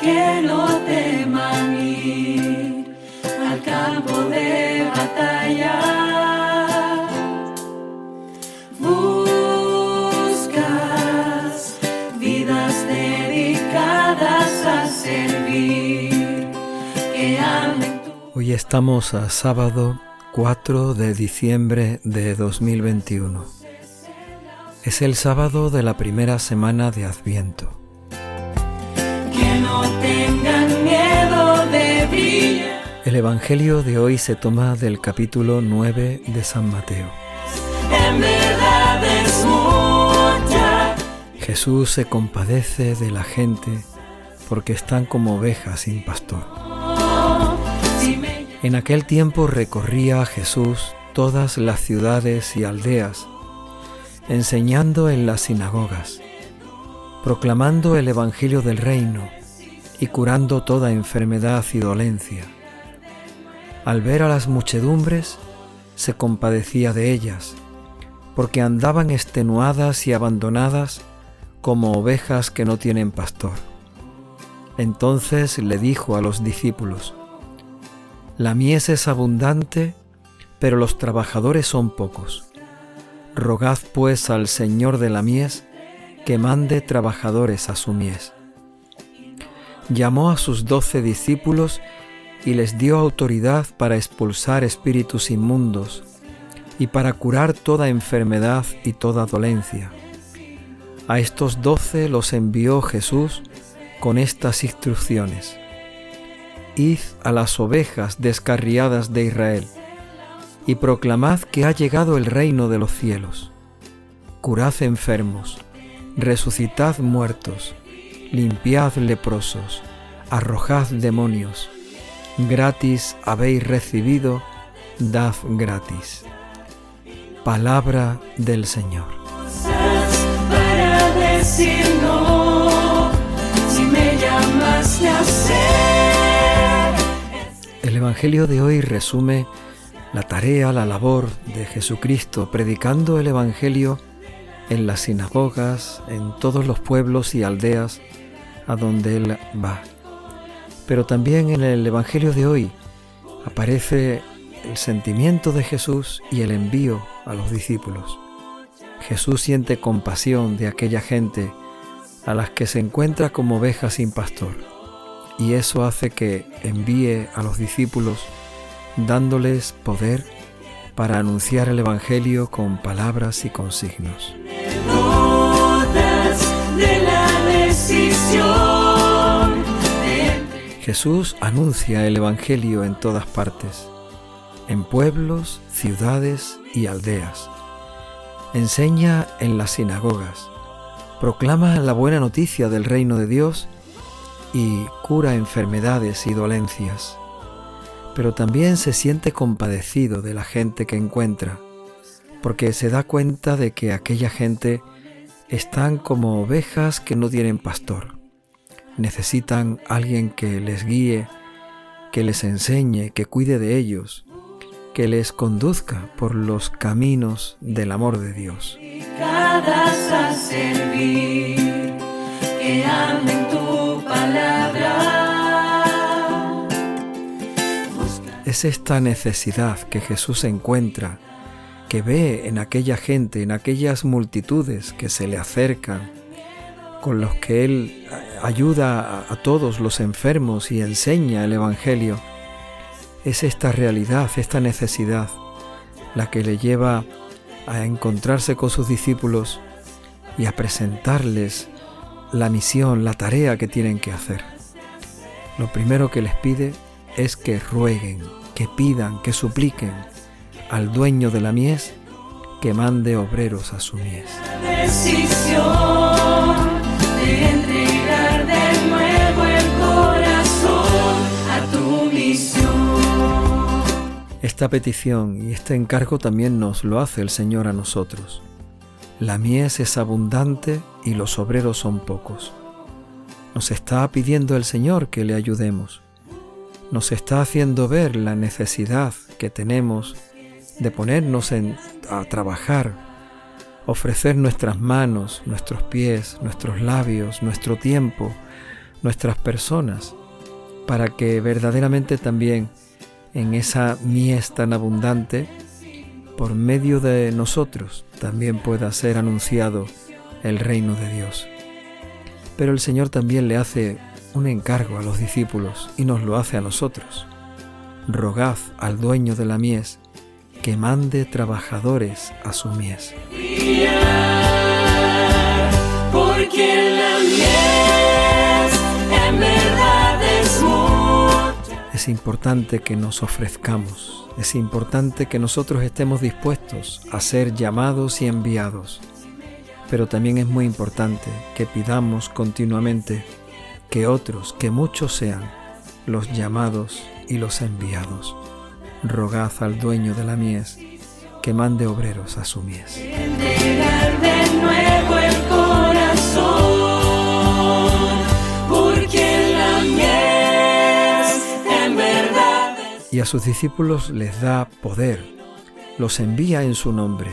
que no teman ir al campo de batalla. Buscas vidas dedicadas a servir, que Hoy estamos a sábado 4 de diciembre de 2021. Es el sábado de la primera semana de Adviento. El Evangelio de hoy se toma del capítulo 9 de San Mateo. Jesús se compadece de la gente porque están como ovejas sin pastor. En aquel tiempo recorría Jesús todas las ciudades y aldeas, enseñando en las sinagogas, proclamando el Evangelio del reino y curando toda enfermedad y dolencia. Al ver a las muchedumbres, se compadecía de ellas, porque andaban extenuadas y abandonadas como ovejas que no tienen pastor. Entonces le dijo a los discípulos, la mies es abundante, pero los trabajadores son pocos. Rogad pues al Señor de la mies que mande trabajadores a su mies. Llamó a sus doce discípulos y les dio autoridad para expulsar espíritus inmundos y para curar toda enfermedad y toda dolencia. A estos doce los envió Jesús con estas instrucciones. Id a las ovejas descarriadas de Israel, y proclamad que ha llegado el reino de los cielos. Curad enfermos, resucitad muertos, limpiad leprosos, arrojad demonios. Gratis habéis recibido, dad gratis. Palabra del Señor. para. Si me El Evangelio de hoy resume la tarea, la labor de Jesucristo predicando el Evangelio en las sinagogas, en todos los pueblos y aldeas a donde Él va. Pero también en el Evangelio de hoy aparece el sentimiento de Jesús y el envío a los discípulos. Jesús siente compasión de aquella gente a las que se encuentra como ovejas sin pastor y eso hace que envíe a los discípulos dándoles poder para anunciar el Evangelio con palabras y con signos. Jesús anuncia el Evangelio en todas partes, en pueblos, ciudades y aldeas. Enseña en las sinagogas, proclama la buena noticia del reino de Dios y cura enfermedades y dolencias. Pero también se siente compadecido de la gente que encuentra, porque se da cuenta de que aquella gente están como ovejas que no tienen pastor. Necesitan alguien que les guíe, que les enseñe, que cuide de ellos, que les conduzca por los caminos del amor de Dios. Es esta necesidad que Jesús encuentra, que ve en aquella gente, en aquellas multitudes que se le acercan, con los que Él ayuda a todos los enfermos y enseña el Evangelio. Es esta realidad, esta necesidad, la que le lleva a encontrarse con sus discípulos y a presentarles la misión, la tarea que tienen que hacer. Lo primero que les pide es que rueguen, que pidan, que supliquen al dueño de la mies que mande obreros a su mies. Esta petición y este encargo también nos lo hace el Señor a nosotros. La mies es abundante y los obreros son pocos. Nos está pidiendo el Señor que le ayudemos. Nos está haciendo ver la necesidad que tenemos de ponernos en- a trabajar, ofrecer nuestras manos, nuestros pies, nuestros labios, nuestro tiempo nuestras personas, para que verdaderamente también en esa mies tan abundante, por medio de nosotros también pueda ser anunciado el reino de Dios. Pero el Señor también le hace un encargo a los discípulos y nos lo hace a nosotros. Rogad al dueño de la mies que mande trabajadores a su mies. Porque la mies en verdad es mucha. Es importante que nos ofrezcamos, es importante que nosotros estemos dispuestos a ser llamados y enviados, pero también es muy importante que pidamos continuamente que otros, que muchos sean, los llamados y los enviados. Rogad al dueño de la mies que mande obreros a su mies. Y a sus discípulos les da poder, los envía en su nombre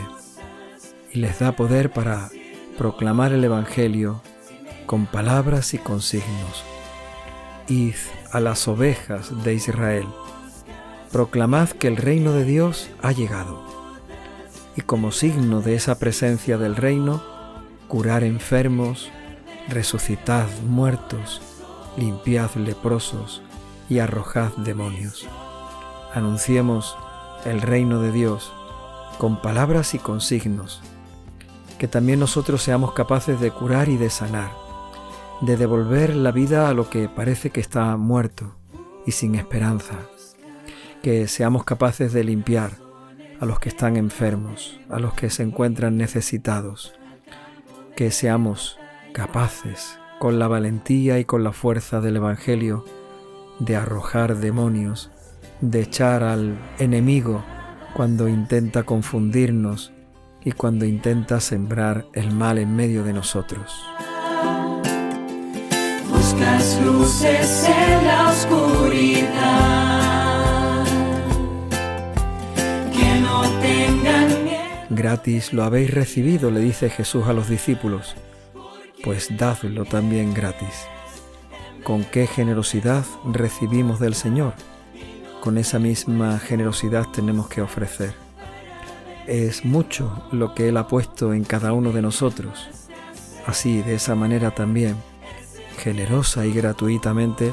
y les da poder para proclamar el Evangelio con palabras y con signos. Id a las ovejas de Israel, proclamad que el reino de Dios ha llegado. Y como signo de esa presencia del reino, curar enfermos, resucitad muertos, limpiad leprosos y arrojad demonios. Anunciemos el reino de Dios con palabras y con signos, que también nosotros seamos capaces de curar y de sanar, de devolver la vida a lo que parece que está muerto y sin esperanza, que seamos capaces de limpiar a los que están enfermos, a los que se encuentran necesitados, que seamos capaces, con la valentía y con la fuerza del Evangelio, de arrojar demonios, de echar al enemigo cuando intenta confundirnos y cuando intenta sembrar el mal en medio de nosotros. Buscas luces en la oscuridad. Gratis lo habéis recibido, le dice Jesús a los discípulos, pues dadlo también gratis. ¿Con qué generosidad recibimos del Señor? Con esa misma generosidad tenemos que ofrecer. Es mucho lo que Él ha puesto en cada uno de nosotros. Así, de esa manera también, generosa y gratuitamente,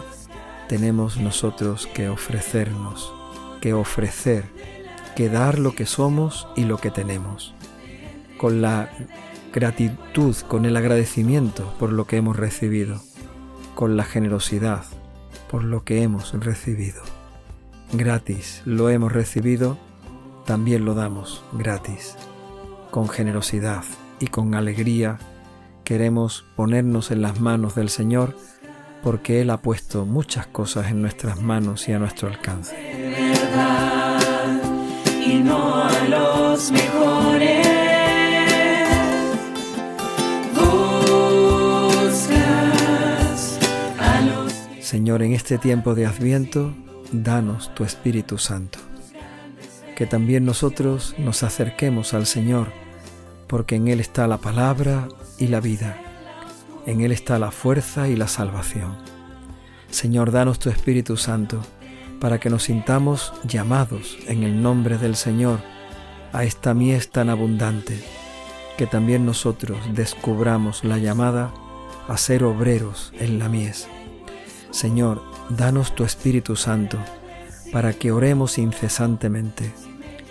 tenemos nosotros que ofrecernos, que ofrecer, que dar lo que somos y lo que tenemos. Con la gratitud, con el agradecimiento por lo que hemos recibido, con la generosidad por lo que hemos recibido. Gratis lo hemos recibido, también lo damos gratis. Con generosidad y con alegría queremos ponernos en las manos del Señor porque Él ha puesto muchas cosas en nuestras manos y a nuestro alcance. Y no a los mejores. A los Señor, en este tiempo de Adviento, danos tu Espíritu Santo. Que también nosotros nos acerquemos al Señor, porque en Él está la palabra y la vida. En Él está la fuerza y la salvación. Señor, danos tu Espíritu Santo, para que nos sintamos llamados en el nombre del Señor a esta mies tan abundante, que también nosotros descubramos la llamada a ser obreros en la mies. Señor, danos tu Espíritu Santo para que oremos incesantemente,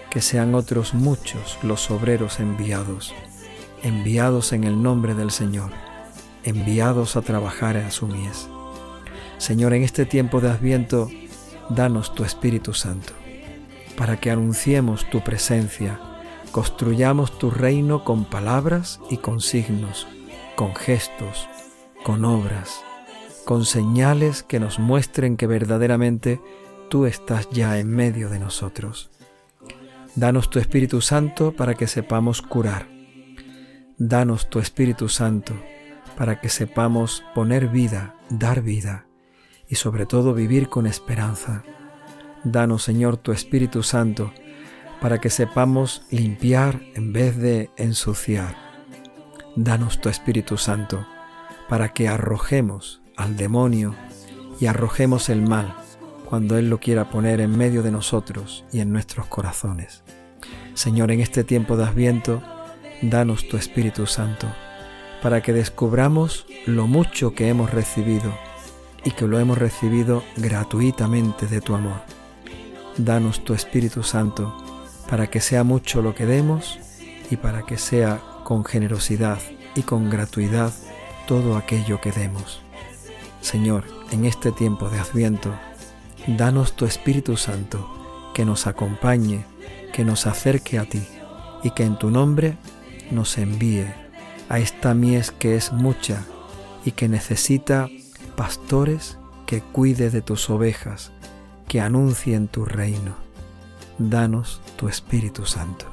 que sean otros muchos los obreros enviados, enviados en el nombre del Señor, enviados a trabajar a su mies. Señor, en este tiempo de Adviento, danos tu Espíritu Santo, para que anunciemos tu presencia, construyamos tu reino con palabras y con signos, con gestos, con obras, con señales que nos muestren que verdaderamente tú estás ya en medio de nosotros. Danos tu Espíritu Santo para que sepamos curar. Danos tu Espíritu Santo para que sepamos poner vida, dar vida y sobre todo vivir con esperanza. Danos, Señor, tu Espíritu Santo para que sepamos limpiar en vez de ensuciar. Danos tu Espíritu Santo para que arrojemos al demonio y arrojemos el mal cuando Él lo quiera poner en medio de nosotros y en nuestros corazones. Señor, en este tiempo de Adviento, danos tu Espíritu Santo, para que descubramos lo mucho que hemos recibido y que lo hemos recibido gratuitamente de tu amor. Danos tu Espíritu Santo, para que sea mucho lo que demos y para que sea con generosidad y con gratuidad todo aquello que demos. Señor, en este tiempo de Adviento, danos tu Espíritu Santo, que nos acompañe, que nos acerque a ti y que en tu nombre nos envíe a esta mies que es mucha y que necesita pastores que cuide de tus ovejas, que anuncien tu reino. Danos tu Espíritu Santo.